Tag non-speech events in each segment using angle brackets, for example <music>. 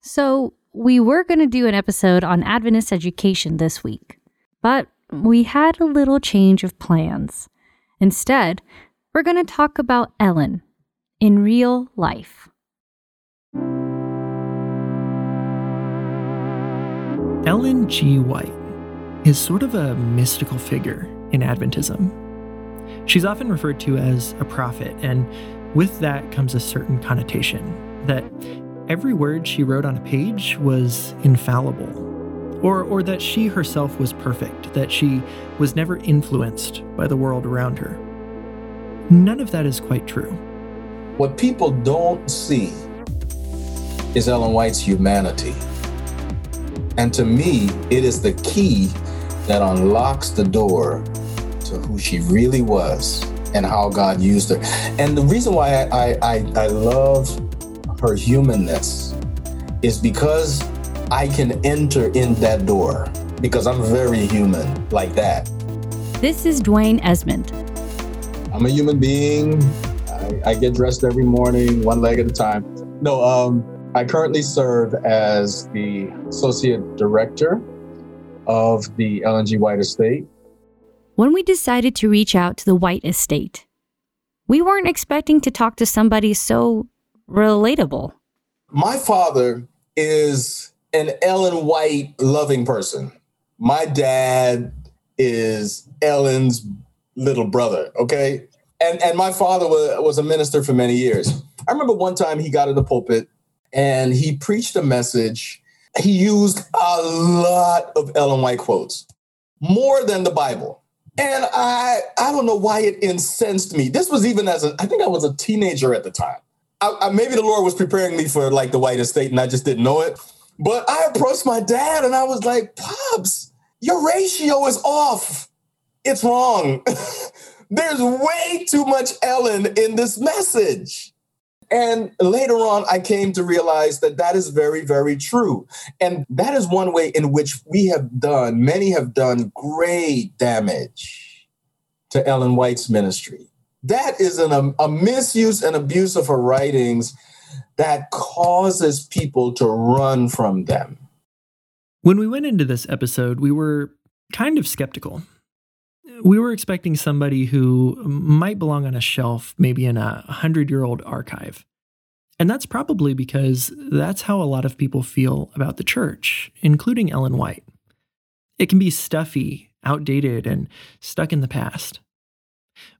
So, we were going to do an episode on Adventist education this week, but we had a little change of plans. Instead, we're going to talk about Ellen in real life. Ellen G. White is sort of a mystical figure in Adventism. She's often referred to as a prophet, and with that comes a certain connotation that every word she wrote on a page was infallible, or, or that she herself was perfect, that she was never influenced by the world around her. None of that is quite true. What people don't see is Ellen White's humanity. And to me, it is the key that unlocks the door to who she really was and how God used her. And the reason why I, I, I, love her humanness is because I can enter in that door because I'm very human like that. This is Dwain Esmond. I'm a human being. I, I get dressed every morning, one leg at a time. No, um, I currently serve as the associate director of the Ellen G. White Estate. When we decided to reach out to the White Estate, we weren't expecting to talk to somebody so relatable. My father is an Ellen White loving person. My dad is Ellen's little brother, okay? And and my father was, was a minister for many years. I remember one time he got in the pulpit and he preached a message. He used a lot of Ellen White quotes, more than the Bible. And I I don't know why it incensed me. This was even as a I think I was a teenager at the time. I, I, maybe the Lord was preparing me for like the white estate and I just didn't know it. But I approached my dad and I was like, Pops, your ratio is off. It's wrong. <laughs> There's way too much Ellen in this message. And later on, I came to realize that that is very, very true. And that is one way in which we have done, many have done great damage to Ellen White's ministry. That is an, a, a misuse and abuse of her writings that causes people to run from them. When we went into this episode, we were kind of skeptical. We were expecting somebody who might belong on a shelf, maybe in a hundred year old archive. And that's probably because that's how a lot of people feel about the church, including Ellen White. It can be stuffy, outdated, and stuck in the past.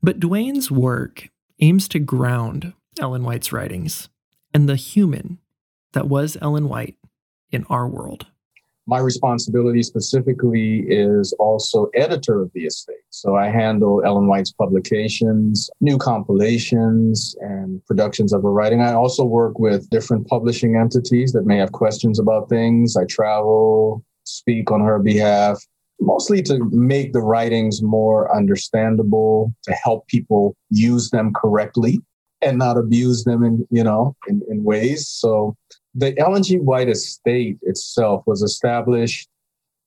But Dwain's work aims to ground Ellen White's writings and the human that was Ellen White in our world. My responsibility specifically is also editor of the estate. So I handle Ellen White's publications, new compilations, and productions of her writing. I also work with different publishing entities that may have questions about things. I travel, speak on her behalf, mostly to make the writings more understandable, to help people use them correctly and not abuse them in, you know, in, in ways. So the Ellen G. White estate itself was established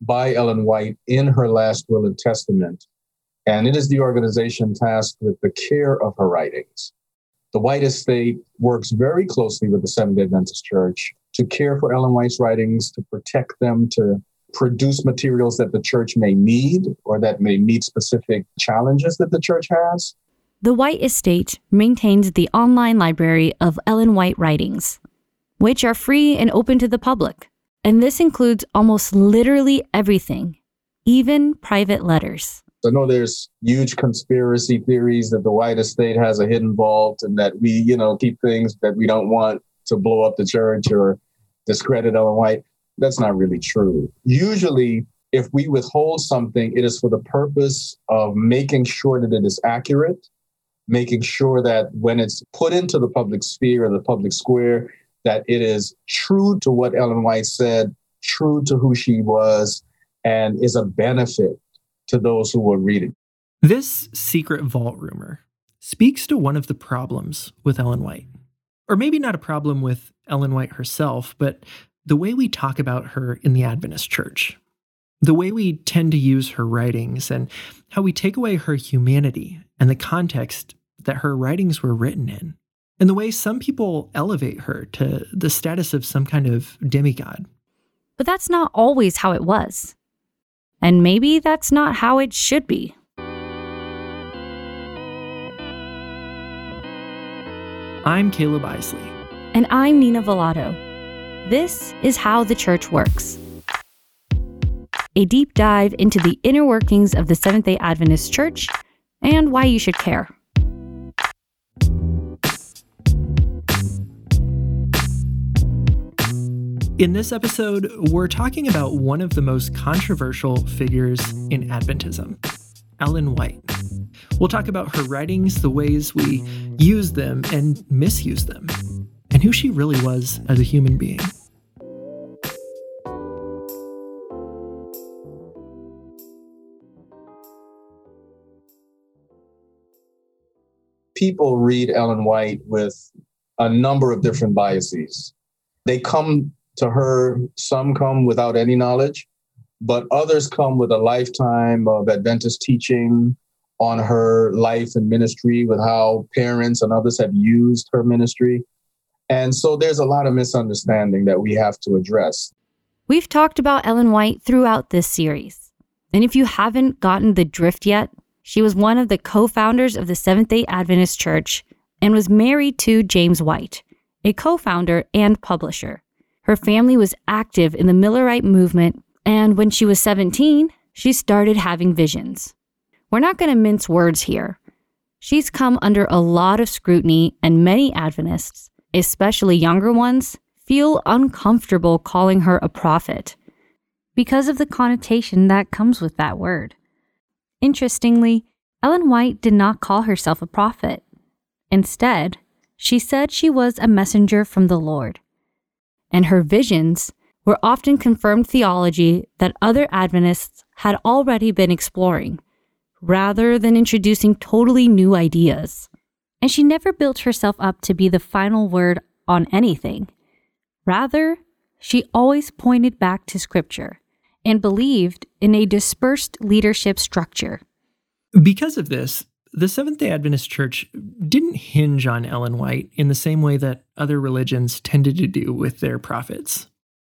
by Ellen White in her last will and testament. And it is the organization tasked with the care of her writings. The White Estate works very closely with the Seventh day Adventist Church to care for Ellen White's writings, to protect them, to produce materials that the church may need or that may meet specific challenges that the church has. The White Estate maintains the online library of Ellen White writings, which are free and open to the public. And this includes almost literally everything, even private letters. I know there's huge conspiracy theories that the White Estate has a hidden vault and that we, you know, keep things that we don't want to blow up the church or discredit Ellen White that's not really true. Usually, if we withhold something, it is for the purpose of making sure that it is accurate, making sure that when it's put into the public sphere or the public square, that it is true to what Ellen White said, true to who she was, and is a benefit to those who will read it. This secret vault rumor speaks to one of the problems with Ellen White. Or maybe not a problem with Ellen White herself, but the way we talk about her in the Adventist church, the way we tend to use her writings, and how we take away her humanity and the context that her writings were written in. and the way some people elevate her to the status of some kind of demigod. But that's not always how it was. And maybe that's not how it should be. I'm Caleb Isley. And I'm Nina Velato. This is How the Church Works a deep dive into the inner workings of the Seventh day Adventist Church and why you should care. In this episode, we're talking about one of the most controversial figures in Adventism, Ellen White. We'll talk about her writings, the ways we use them and misuse them, and who she really was as a human being. People read Ellen White with a number of different biases. They come to her, some come without any knowledge, but others come with a lifetime of Adventist teaching on her life and ministry, with how parents and others have used her ministry. And so there's a lot of misunderstanding that we have to address. We've talked about Ellen White throughout this series. And if you haven't gotten the drift yet, she was one of the co founders of the Seventh day Adventist Church and was married to James White, a co founder and publisher. Her family was active in the Millerite movement, and when she was 17, she started having visions. We're not going to mince words here. She's come under a lot of scrutiny, and many Adventists, especially younger ones, feel uncomfortable calling her a prophet because of the connotation that comes with that word. Interestingly, Ellen White did not call herself a prophet. Instead, she said she was a messenger from the Lord and her visions were often confirmed theology that other Adventists had already been exploring, rather than introducing totally new ideas. And she never built herself up to be the final word on anything. Rather, she always pointed back to Scripture and believed in a dispersed leadership structure. Because of this, the Seventh day Adventist Church didn't hinge on Ellen White in the same way that other religions tended to do with their prophets.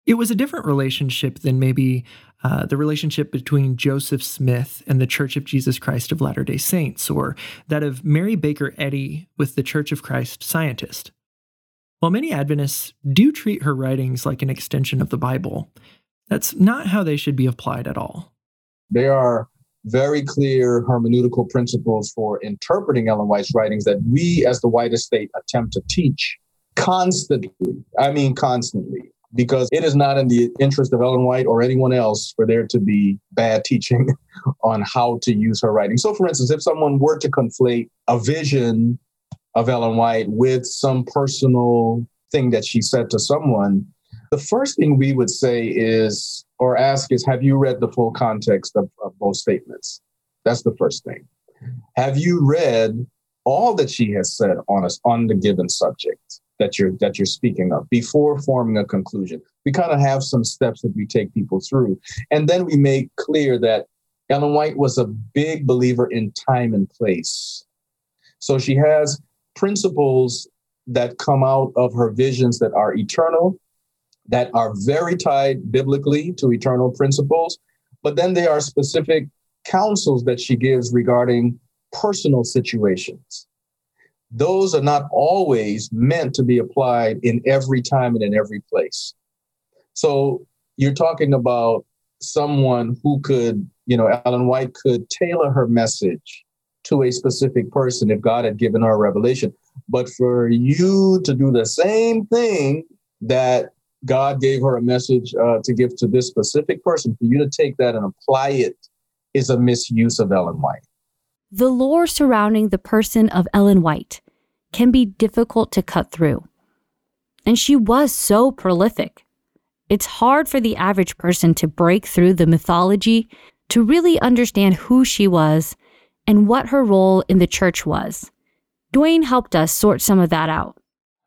It was a different relationship than maybe uh, the relationship between Joseph Smith and the Church of Jesus Christ of Latter day Saints, or that of Mary Baker Eddy with the Church of Christ Scientist. While many Adventists do treat her writings like an extension of the Bible, that's not how they should be applied at all. They are very clear hermeneutical principles for interpreting Ellen White's writings that we, as the white estate, attempt to teach constantly. I mean, constantly, because it is not in the interest of Ellen White or anyone else for there to be bad teaching <laughs> on how to use her writing. So, for instance, if someone were to conflate a vision of Ellen White with some personal thing that she said to someone, the first thing we would say is or ask is Have you read the full context of, of both statements? That's the first thing. Have you read all that she has said on us on the given subject that you're that you're speaking of before forming a conclusion? We kind of have some steps that we take people through, and then we make clear that Ellen White was a big believer in time and place. So she has principles that come out of her visions that are eternal that are very tied biblically to eternal principles, but then there are specific counsels that she gives regarding personal situations. Those are not always meant to be applied in every time and in every place. So you're talking about someone who could, you know, Ellen White could tailor her message to a specific person if God had given her revelation. But for you to do the same thing that God gave her a message uh, to give to this specific person. For you to take that and apply it is a misuse of Ellen White. The lore surrounding the person of Ellen White can be difficult to cut through. And she was so prolific. It's hard for the average person to break through the mythology to really understand who she was and what her role in the church was. Dwain helped us sort some of that out.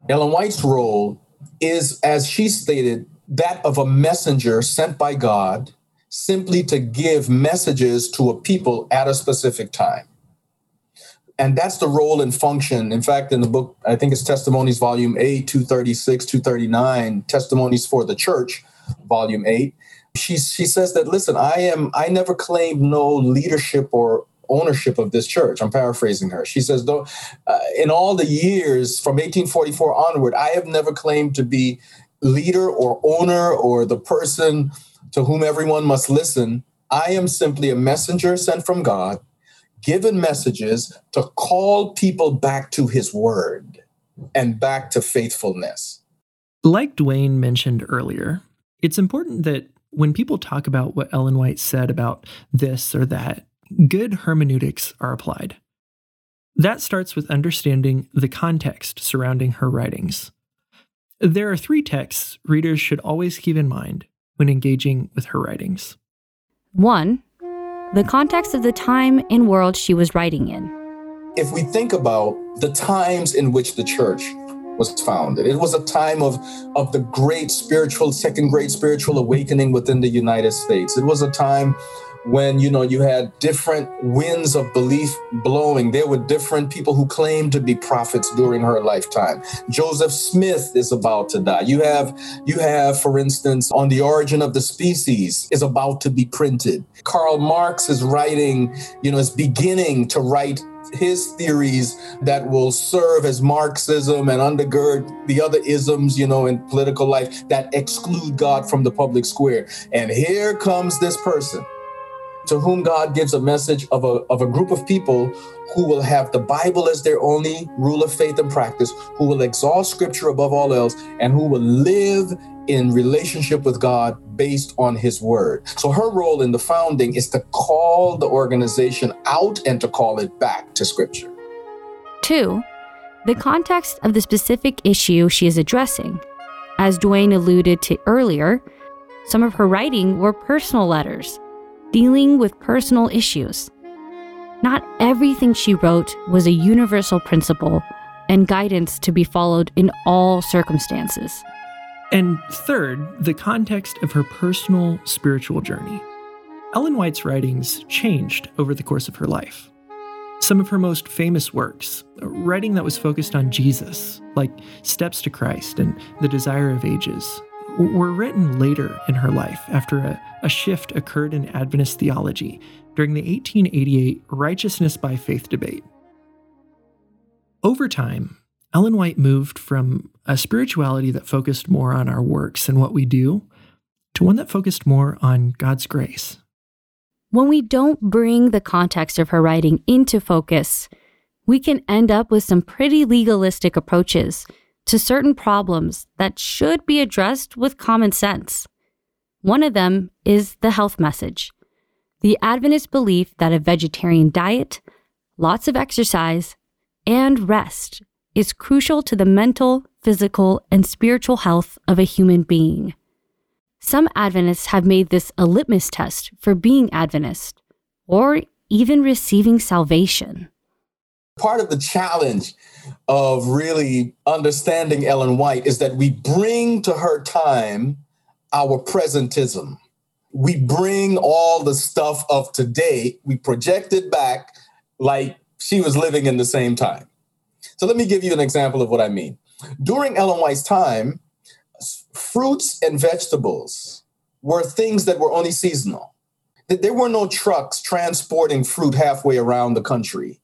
Ellen White's role is, as she stated, that of a messenger sent by God simply to give messages to a people at a specific time. And that's the role and function. In fact, in the book, I think it's Testimonies, Volume 8, 236, 239, Testimonies for the Church, Volume 8. She, she says that, listen, I am, I never claimed no leadership or ownership of this church. I'm paraphrasing her. She says, though, uh, in all the years from 1844 onward, I have never claimed to be leader or owner or the person to whom everyone must listen. I am simply a messenger sent from God, given messages to call people back to his word and back to faithfulness. Like Dwain mentioned earlier, it's important that when people talk about what Ellen White said about this or that, good hermeneutics are applied. That starts with understanding the context surrounding her writings. There are three texts readers should always keep in mind when engaging with her writings. One, the context of the time and world she was writing in. If we think about the times in which the church was founded, it was a time of, of the great spiritual, second great spiritual awakening within the United States. It was a time when you know you had different winds of belief blowing. There were different people who claimed to be prophets during her lifetime. Joseph smith is about to die. You have you have for instance on the origin of the species is about to be printed. Karl marx is writing you know is beginning to write his theories that will serve as Marxism and undergird the other isms, you know, in political life that exclude God from the public square. And here comes this person to whom God gives a message of a, of a group of people who will have the Bible as their only rule of faith and practice, who will exalt scripture above all else, and who will live in relationship with God based on his word. So her role in the founding is to call the organization out and to call it back to scripture. Two, the context of the specific issue she is addressing. As Dwain alluded to earlier, some of her writing were personal letters dealing with personal issues. Not everything she wrote was a universal principle and guidance to be followed in all circumstances. And third, the context of her personal spiritual journey. Ellen White's writings changed over the course of her life. Some of her most famous works, writing that was focused on Jesus, like Steps to Christ and The Desire of Ages, were written later in her life after a, a shift occurred in Adventist theology during the 1888 Righteousness by Faith debate. Over time, Ellen White moved from a spirituality that focused more on our works and what we do to one that focused more on God's grace. When we don't bring the context of her writing into focus, we can end up with some pretty legalistic approaches to certain problems that should be addressed with common sense. One of them is the health message the Adventist belief that a vegetarian diet, lots of exercise, and rest is crucial to the mental, physical, and spiritual health of a human being. Some Adventists have made this a litmus test for being Adventist or even receiving salvation. Part of the challenge of really understanding Ellen White is that we bring to her time our presentism. We bring all the stuff of today, we project it back like she was living in the same time. So let me give you an example of what I mean. During Ellen White's time, fruits and vegetables were things that were only seasonal. There were no trucks transporting fruit halfway around the country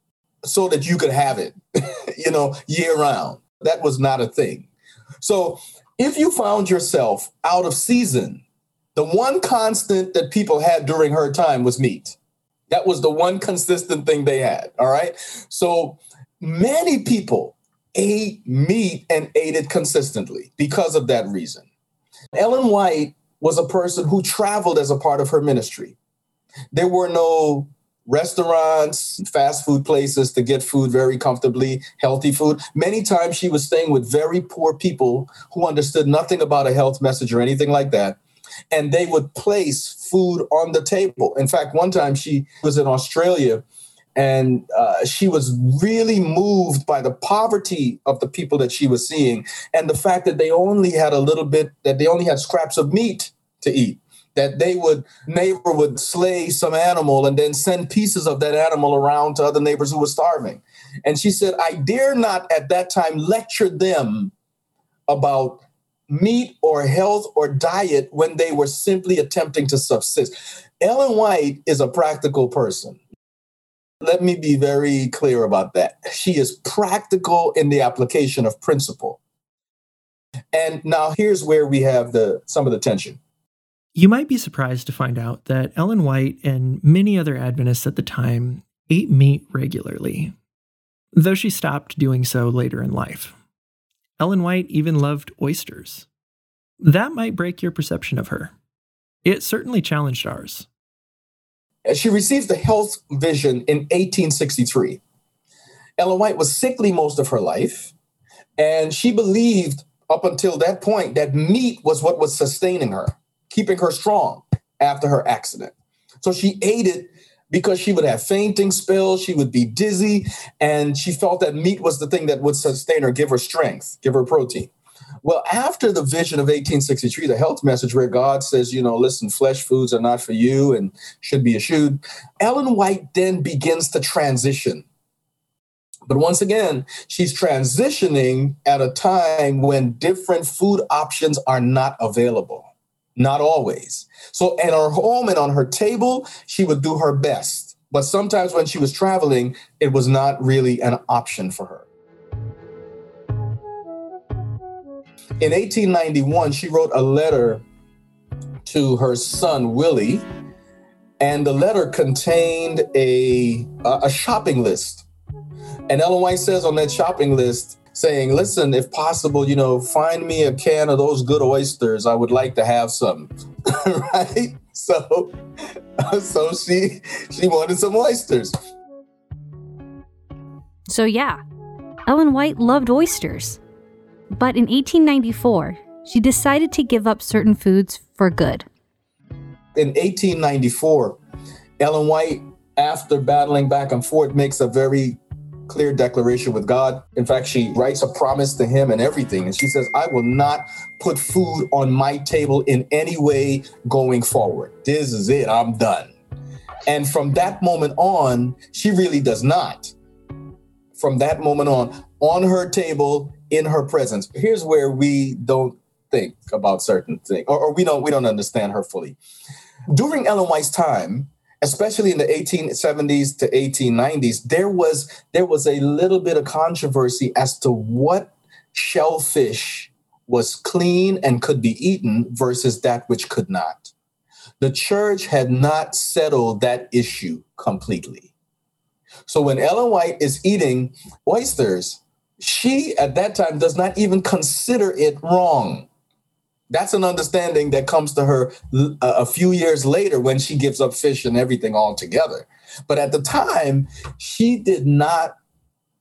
so that you could have it, <laughs> you know, year round. That was not a thing. So if you found yourself out of season, the one constant that people had during her time was meat. That was the one consistent thing they had. All right. So many people ate meat and ate it consistently because of that reason. Ellen White was a person who traveled as a part of her ministry. There were no restaurants, fast food places to get food very comfortably, healthy food. Many times she was staying with very poor people who understood nothing about a health message or anything like that. And they would place food on the table. In fact, one time she was in Australia and uh, she was really moved by the poverty of the people that she was seeing and the fact that they only had a little bit, that they only had scraps of meat to eat that they would neighbor would slay some animal and then send pieces of that animal around to other neighbors who were starving And she said, I dare not at that time lecture them about meat or health or diet when they were simply attempting to subsist. Ellen White is a practical person. Let me be very clear about that. She is practical in the application of principle. And now here's where we have the some of the tension. You might be surprised to find out that Ellen White and many other Adventists at the time ate meat regularly, though she stopped doing so later in life. Ellen White even loved oysters. That might break your perception of her. It certainly challenged ours. She received the health vision in 1863. Ellen White was sickly most of her life, and she believed up until that point that meat was what was sustaining her, keeping her strong after her accident. So she ate it because she would have fainting spells, she would be dizzy, and she felt that meat was the thing that would sustain her, give her strength, give her protein. Well, after the vision of 1863, the health message where God says, you know, listen, flesh foods are not for you and should be eschewed, Ellen White then begins to transition. But once again, she's transitioning at a time when different food options are not available. Not always. So, in her home and on her table, she would do her best. But sometimes when she was traveling, it was not really an option for her. In 1891, she wrote a letter to her son, Willie, and the letter contained a, a shopping list. And Ellen White says on that shopping list, saying, listen, if possible, you know, find me a can of those good oysters. I would like to have some. <laughs> right? So <laughs> so she she wanted some oysters. So yeah, Ellen White loved oysters. But in 1894, she decided to give up certain foods for good. In 1894, Ellen White, after battling back and forth, makes a very clear declaration with God. In fact, she writes a promise to him and everything. And she says, I will not put food on my table in any way going forward. This is it. I'm done. And from that moment on, she really does not. From that moment on, on her table, in her presence. Here's where we don't think about certain things, or, or we don't we don't understand her fully. During Ellen White's time, especially in the 1870s to 1890s, there was there was a little bit of controversy as to what shellfish was clean and could be eaten versus that which could not. The church had not settled that issue completely. So when Ellen White is eating oysters, she at that time does not even consider it wrong. That's an understanding that comes to her a few years later when she gives up fish and everything altogether. But at the time, she did not,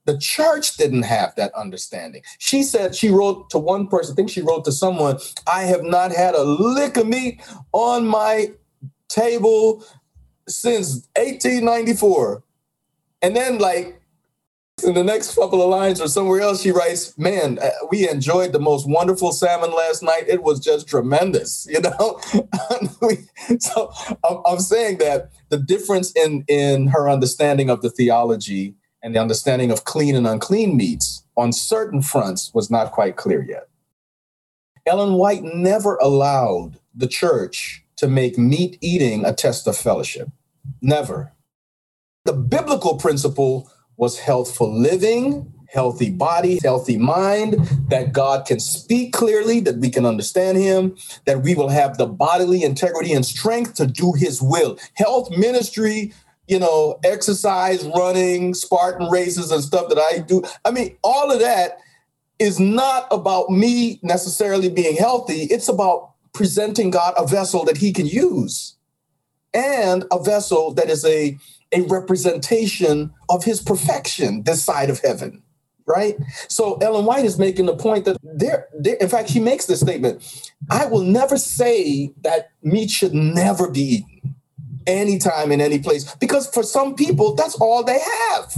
the church didn't have that understanding. She said, she wrote to one person, I think she wrote to someone, I have not had a lick of meat on my table since 1894. And then, like, in the next couple of lines or somewhere else, she writes, "Man, uh, we enjoyed the most wonderful salmon last night. It was just tremendous." <laughs> You know, <laughs> so I'm, I'm saying that the difference in in her understanding of the theology and the understanding of clean and unclean meats on certain fronts was not quite clear yet. Ellen White never allowed the church to make meat eating a test of fellowship. Never. The biblical principle was healthful living, healthy body, healthy mind, that God can speak clearly, that we can understand Him, that we will have the bodily integrity and strength to do His will. Health ministry, you know, exercise, running, Spartan races, and stuff that I do. I mean, all of that is not about me necessarily being healthy, it's about presenting God a vessel that He can use and a vessel that is a a representation of his perfection this side of heaven right? So ellen white is making the point that there, in fact she makes this statement i will never say that meat should never be eaten anytime in any place because for some people that's all they have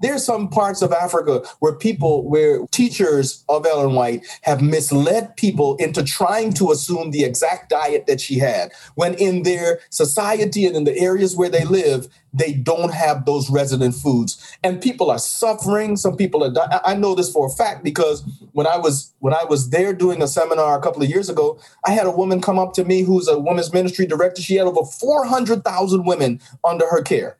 There's some parts of Africa where people, where teachers of Ellen White have misled people into trying to assume the exact diet that she had, when in their society and in the areas where they live, they don't have those resident foods. And people are suffering. Some people are dying i know this for a fact because when i was when i was there doing a seminar a couple of years ago i had a woman come up to me who's a women's ministry director. She had over 400000 women under her care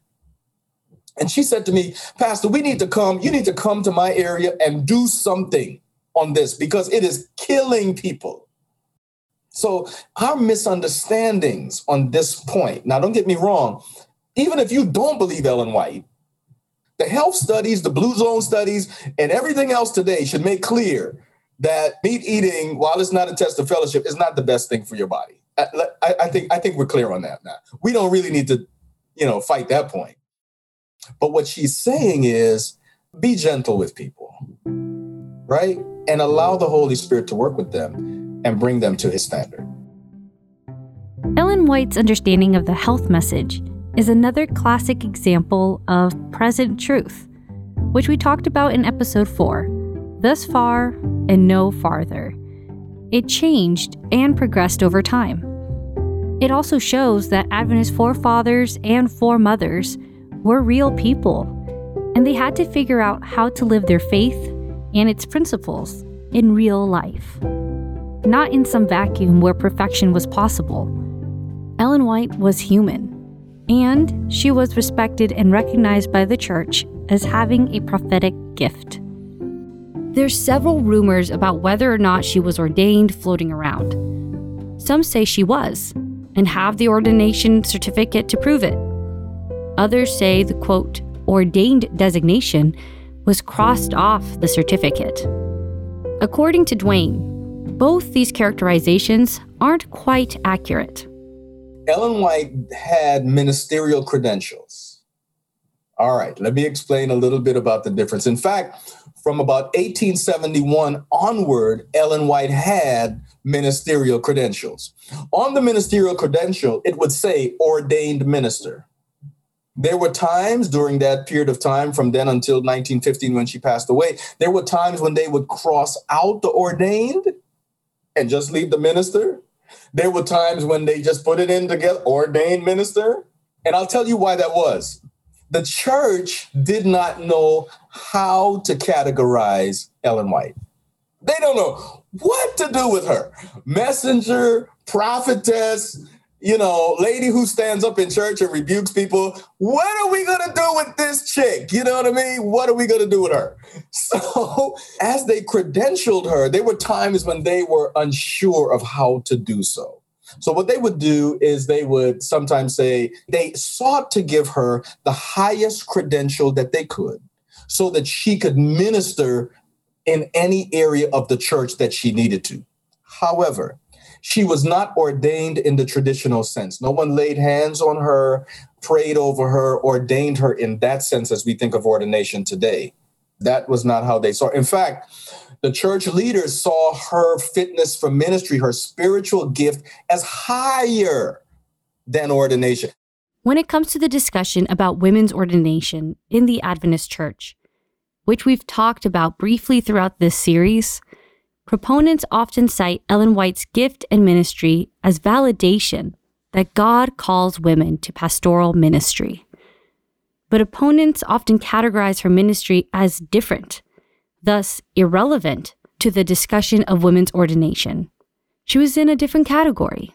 and she said to me pastor we need to come you need to come to my area and do something on this because it is killing people so our misunderstandings on this point now don't get me wrong even if you don't believe Ellen White, the health studies, the blue zone studies, and everything else today should make clear that meat eating, while it's not a test of fellowship, is not the best thing for your body. I, I, think I think we're clear on that now. We don't really need to, you know, fight that point. But what she's saying is, be gentle with people, right, and allow the Holy Spirit to work with them and bring them to His standard. Ellen White's understanding of the health message is another classic example of present truth, which we talked about in episode 4 Thus Far and No Farther. It changed and progressed over time. It also shows that Adventist forefathers and foremothers were real people, and they had to figure out how to live their faith and its principles in real life. Not in some vacuum where perfection was possible. Ellen White was human and she was respected and recognized by the church as having a prophetic gift. There's several rumors about whether or not she was ordained floating around. Some say she was, and have the ordination certificate to prove it. Others say the quote, ordained designation was crossed off the certificate. According to Dwain, both these characterizations aren't quite accurate. Ellen White had ministerial credentials. All right, let me explain a little bit about the difference. In fact, from about 1871 onward, Ellen White had ministerial credentials. On the ministerial credential, it would say ordained minister. There were times during that period of time, from then until 1915 when she passed away, there were times when they would cross out the ordained and just leave the minister. There were times when they just put it in together, ordained minister. And I'll tell you why that was. The church did not know how to categorize Ellen White. They don't know what to do with her. Messenger, prophetess, you know, lady who stands up in church and rebukes people. What are we going to do with this chick? You know what I mean? What are we going to do with her? <laughs> So, as they credentialed her, there were times when they were unsure of how to do so. So, what they would do is they would sometimes say they sought to give her the highest credential that they could so that she could minister in any area of the church that she needed to. However, she was not ordained in the traditional sense. No one laid hands on her, prayed over her, ordained her in that sense as we think of ordination today. That was not how they saw. It. In fact, the church leaders saw her fitness for ministry, her spiritual gift, as higher than ordination. When it comes to the discussion about women's ordination in the Adventist church, which we've talked about briefly throughout this series, Proponents often cite Ellen White's gift and ministry as validation that God calls women to pastoral ministry. But opponents often categorize her ministry as different, thus irrelevant to the discussion of women's ordination. She was in a different category.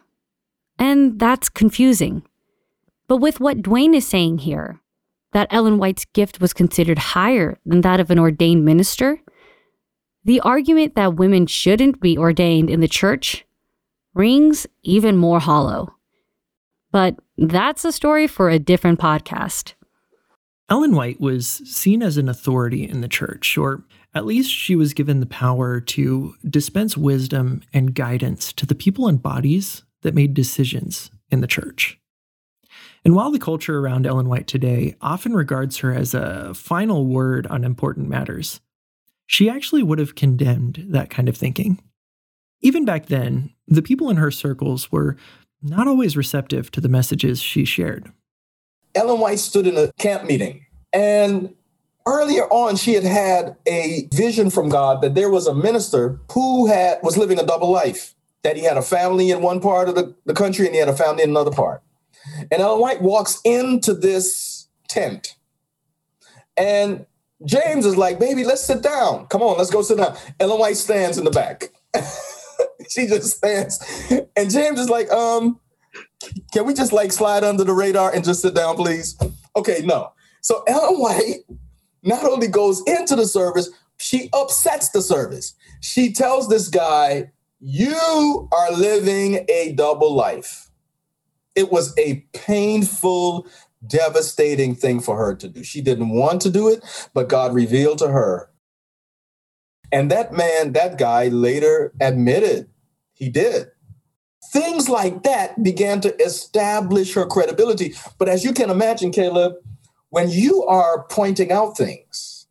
And that's confusing. But with what Dwain is saying here, that Ellen White's gift was considered higher than that of an ordained minister, the argument that women shouldn't be ordained in the church rings even more hollow. But that's a story for a different podcast. Ellen White was seen as an authority in the church, or at least she was given the power to dispense wisdom and guidance to the people and bodies that made decisions in the church. And while the culture around Ellen White today often regards her as a final word on important matters, she actually would have condemned that kind of thinking. Even back then, the people in her circles were not always receptive to the messages she shared. Ellen White stood in a camp meeting and earlier on she had had a vision from god that there was a minister who had was living a double life that he had a family in one part of the, the country and he had a family in another part and ellen white walks into this tent and james is like baby let's sit down. Come on let's go sit down. Ellen white stands in the back. <laughs> She just stands. And james is like um can we just like slide under the radar and just sit down please? Okay no. So ellen white not only goes into the service, she upsets the service. She tells this guy, You are living a double life. It was a painful, devastating thing for her to do. She didn't want to do it, but God revealed to her. And that man, that guy later admitted he did. Things like that began to establish her credibility. But as you can imagine, Caleb, when you are pointing out things,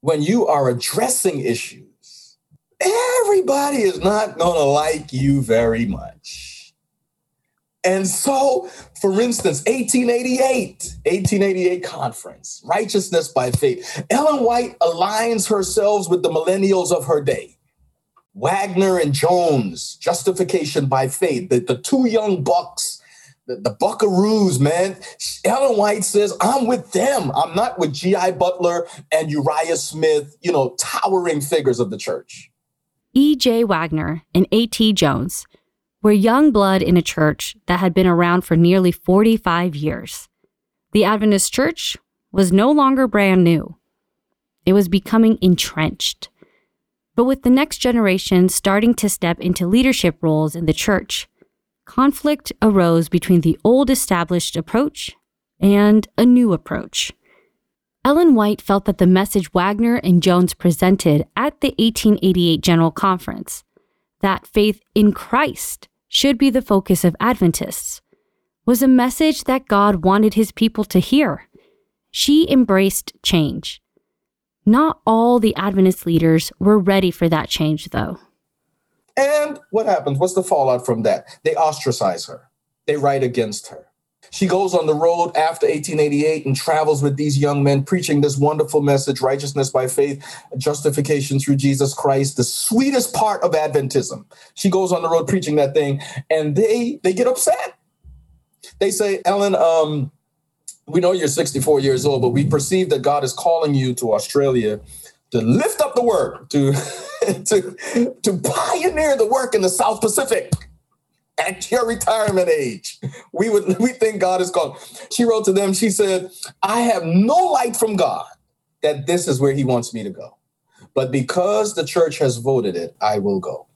when you are addressing issues, everybody is not going to like you very much. And so, for instance, 1888, 1888 conference, righteousness by faith. Ellen White aligns herself with the millennials of her day. Waggoner and Jones, justification by faith, the, the two young bucks the, the Buckaroos, man. Ellen White says, I'm with them. I'm not with G.I. Butler and Uriah Smith, you know, towering figures of the church. E.J. Waggoner and A.T. Jones were young blood in a church that had been around for nearly 45 years. The Adventist church was no longer brand new, it was becoming entrenched. But with the next generation starting to step into leadership roles in the church, conflict arose between the old established approach and a new approach. Ellen White felt that the message Waggoner and Jones presented at the 1888 General Conference, that faith in Christ should be the focus of Adventists, was a message that God wanted his people to hear. She embraced change. Not all the Adventist leaders were ready for that change, though. And what happens? What's the fallout from that? They ostracize her, they write against her. She goes on the road after 1888 and travels with these young men preaching this wonderful message righteousness by faith, justification through Jesus Christ, the sweetest part of Adventism. She goes on the road preaching that thing, and they they get upset. They say, Ellen, um, we know you're 64 years old, but we perceive that God is calling you to Australia to lift up the work, to, <laughs> to, to pioneer the work in the South Pacific at your retirement age. We would <laughs> we think God is called. She wrote to them, she said, I have no light from God that this is where he wants me to go. But because the church has voted it, I will go.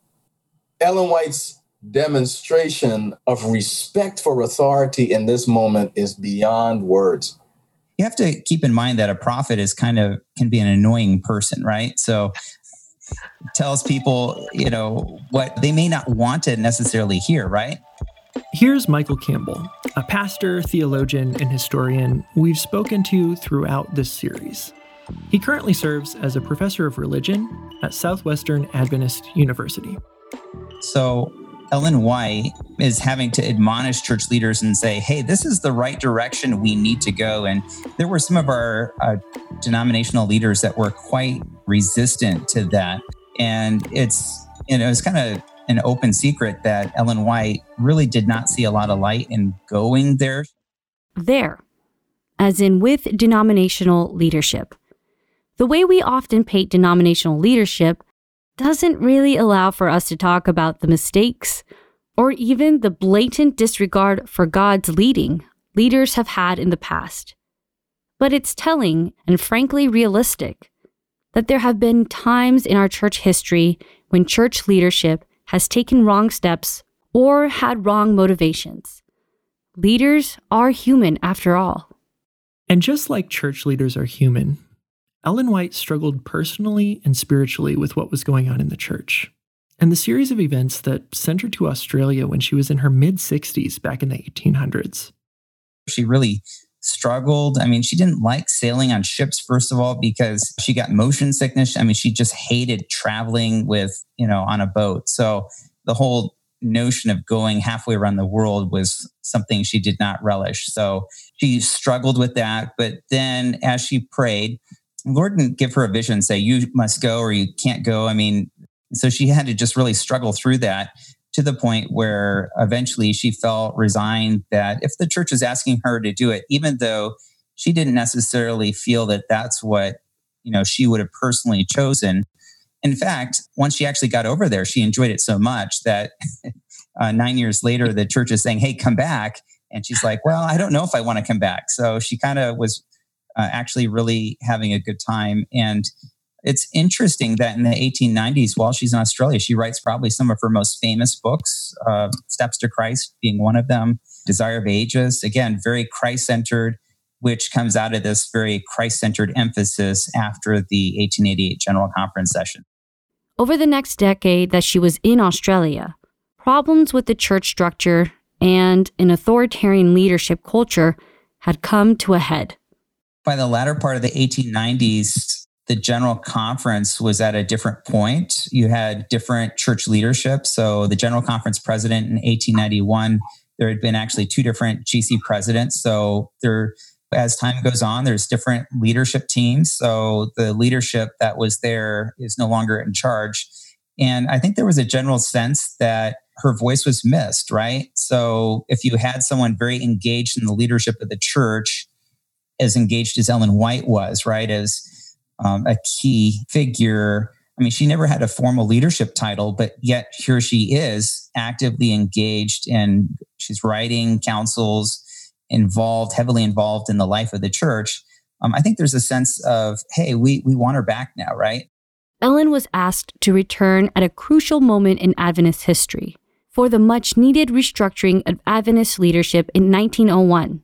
Ellen White's demonstration of respect for authority in this moment is beyond words you have to keep in mind that a prophet is kind of can be an annoying person, right? So tells people, you know, what they may not want to necessarily hear, right? Here's Michael Campbell, a pastor, theologian, and historian we've spoken to throughout this series. He currently serves as a professor of religion at Southwestern Adventist University. So, Ellen White is having to admonish church leaders and say, hey, this is the right direction we need to go. And there were some of our uh, denominational leaders that were quite resistant to that. And it's, you know, it's kind of an open secret that Ellen White really did not see a lot of light in going there. There, as in with denominational leadership. The way we often paint denominational leadership doesn't really allow for us to talk about the mistakes or even the blatant disregard for God's leading leaders have had in the past. But it's telling and frankly realistic that there have been times in our church history when church leadership has taken wrong steps or had wrong motivations. Leaders are human after all. And just like church leaders are human, Ellen White struggled personally and spiritually with what was going on in the church. And the series of events that sent her to Australia when she was in her mid 60s back in the 1800s. She really struggled. I mean, she didn't like sailing on ships, first of all, because she got motion sickness. I mean, she just hated traveling with, you know, on a boat. So the whole notion of going halfway around the world was something she did not relish. So she struggled with that. But then as she prayed, Lord didn't give her a vision say, you must go or you can't go. I mean, so she had to just really struggle through that to the point where eventually she felt resigned that if the church is asking her to do it, even though she didn't necessarily feel that that's what you know she would have personally chosen. In fact, once she actually got over there, she enjoyed it so much that <laughs> uh, nine years later, the church is saying, "Hey, come back," and she's like, "Well, I don't know if I want to come back." So she kind of was uh, actually really having a good time and it's interesting that in the 1890s, while she's in Australia, she writes probably some of her most famous books, uh, Steps to Christ being one of them, Desire of Ages, again, very Christ centered, which comes out of this very Christ centered emphasis after the 1888 General Conference session. Over the next decade that she was in Australia, problems with the church structure and an authoritarian leadership culture had come to a head. By the latter part of the 1890s, the general conference was at a different point. You had different church leadership. So the general conference president in 1891, there had been actually two different GC presidents. So there, as time goes on, there's different leadership teams. So the leadership that was there is no longer in charge. And I think there was a general sense that her voice was missed, right? So if you had someone very engaged in the leadership of the church, as engaged as Ellen White was, right? As um, a key figure. I mean, she never had a formal leadership title, but yet here she is actively engaged and she's writing counsels, involved, heavily involved in the life of the church. Um, I think there's a sense of, hey, we, we want her back now, right? Ellen was asked to return at a crucial moment in Adventist history for the much needed restructuring of Adventist leadership in 1901,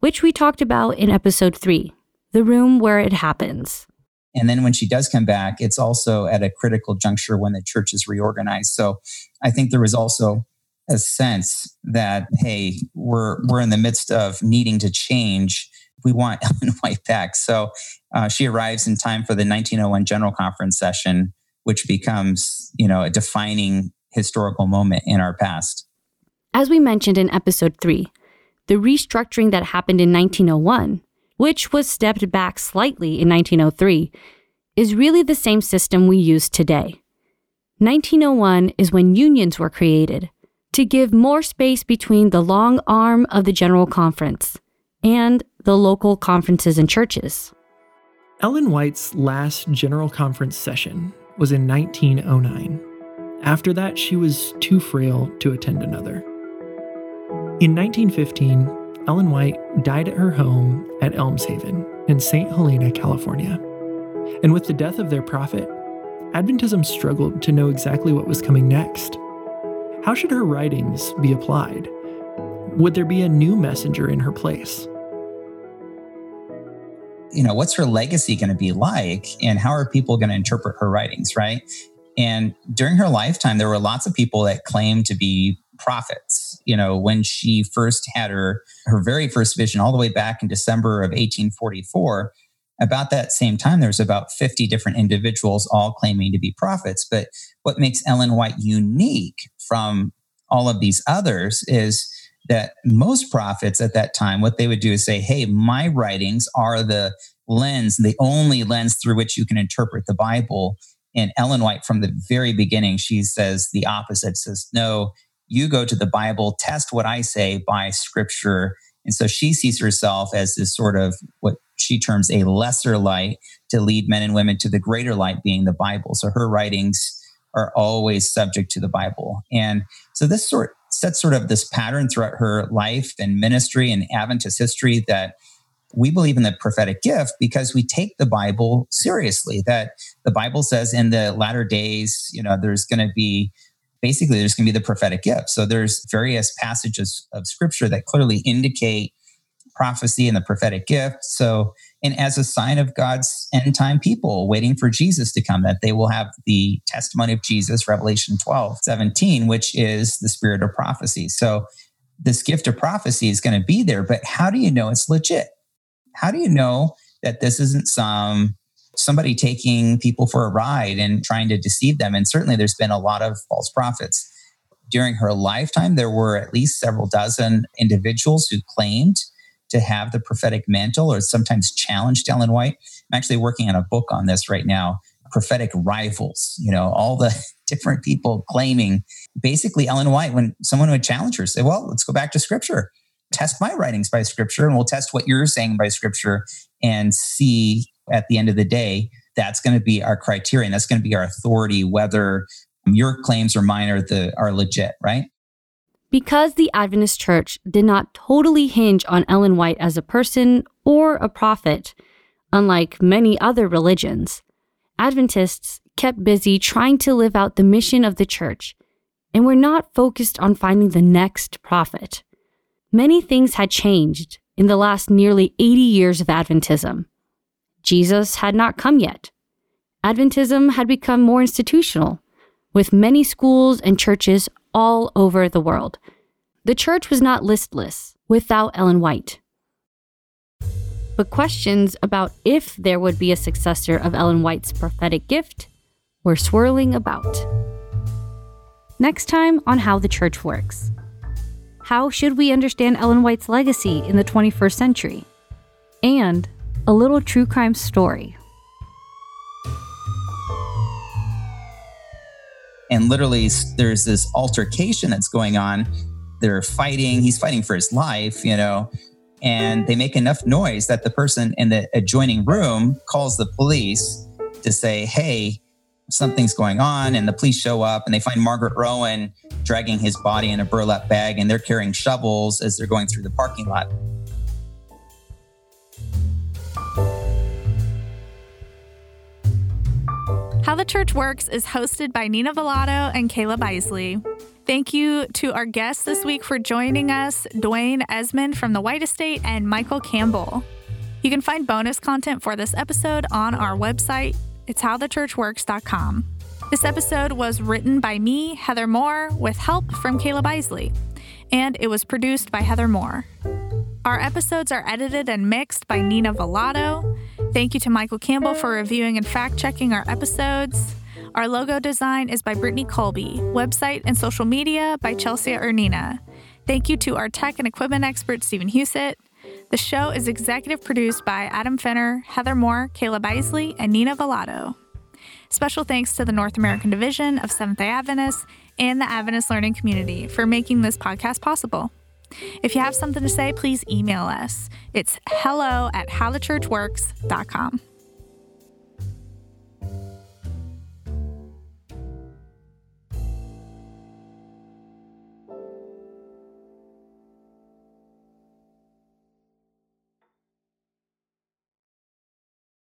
which we talked about in episode 3, The Room Where It Happens. And then when she does come back, it's also at a critical juncture when the church is reorganized. So I think there was also a sense that, hey, we're, we're in the midst of needing to change. We want <laughs> Ellen White back. So uh, she arrives in time for the 1901 General Conference session, which becomes, you know, a defining historical moment in our past. As we mentioned in episode three, the restructuring that happened in 1901 which was stepped back slightly in 1903, is really the same system we use today. 1901 is when unions were created to give more space between the long arm of the General Conference and the local conferences and churches. Ellen White's last General Conference session was in 1909. After that, she was too frail to attend another. In 1915, Ellen White died at her home at Elmshaven in St. Helena, California. And with the death of their prophet, Adventism struggled to know exactly what was coming next. How should her writings be applied? Would there be a new messenger in her place? You know, what's her legacy going to be like, and how are people going to interpret her writings, right? And during her lifetime, there were lots of people that claimed to be prophets. You know, when she first had her her very first vision, all the way back in December of 1844. About that same time, there's about 50 different individuals all claiming to be prophets. But what makes Ellen White unique from all of these others is that most prophets at that time, what they would do is say, Hey, my writings are the lens, the only lens through which you can interpret the Bible. And Ellen White, from the very beginning, she says the opposite says, No, you go to the Bible, test what I say by scripture. And so she sees herself as this sort of what she terms a lesser light to lead men and women to the greater light being the Bible. So her writings are always subject to the Bible. And so this sort sets sort of this pattern throughout her life and ministry and Adventist history that we believe in the prophetic gift because we take the Bible seriously. That the Bible says in the latter days, you know, there's going to be basically there's going to be the prophetic gift. So there's various passages of scripture that clearly indicate prophecy and the prophetic gift. So, and as a sign of God's end time people waiting for Jesus to come, that they will have the testimony of Jesus, Revelation 12, 17, which is the spirit of prophecy. So this gift of prophecy is going to be there, but how do you know it's legit? How do you know that this isn't some somebody taking people for a ride and trying to deceive them. And certainly there's been a lot of false prophets. During her lifetime, there were at least several dozen individuals who claimed to have the prophetic mantle or sometimes challenged Ellen White. I'm actually working on a book on this right now prophetic rivals, you know, all the <laughs> different people claiming basically Ellen White, when someone would challenge her, say, well, let's go back to scripture, test my writings by scripture, and we'll test what you're saying by scripture and see at the end of the day, that's going to be our criterion. That's going to be our authority, whether your claims or mine are the are legit, right? Because the Adventist Church did not totally hinge on Ellen White as a person or a prophet, unlike many other religions, Adventists kept busy trying to live out the mission of the church and were not focused on finding the next prophet. Many things had changed in the last nearly 80 years of Adventism. Jesus had not come yet. Adventism had become more institutional, with many schools and churches all over the world. The church was not listless without Ellen White. But questions about if there would be a successor of Ellen White's prophetic gift were swirling about. Next time on How the Church Works. How should we understand Ellen White's legacy in the 21st century? And a little true crime story. And literally, there's this altercation that's going on. They're fighting. He's fighting for his life, you know, and they make enough noise that the person in the adjoining room calls the police to say, hey, something's going on. And the police show up and they find Margaret Rowen dragging his body in a burlap bag and they're carrying shovels as they're going through the parking lot. How the Church Works is hosted by Nina Velato and Caleb Isley. Thank you to our guests this week for joining us, Dwain Esmond from the White Estate and Michael Campbell. You can find bonus content for this episode on our website. It's howthechurchworks.com. This episode was written by me, Heather Moore, with help from Caleb Isley, and it was produced by Heather Moore. Our episodes are edited and mixed by Nina Velato. Thank you to Michael Campbell for reviewing and fact checking our episodes. Our logo design is by Brittany Colby. Website and social media by Chelsea Ernina. Thank you to our tech and equipment expert, Stephen Husett. The show is executive produced by Adam Fenner, Heather Moore, Caleb Isley, and Nina Velato. Special thanks to the North American Division of Seventh day Adventists and the Adventist Learning Community for making this podcast possible. If you have something to say, please email us. It's hello at howthechurchworks.com.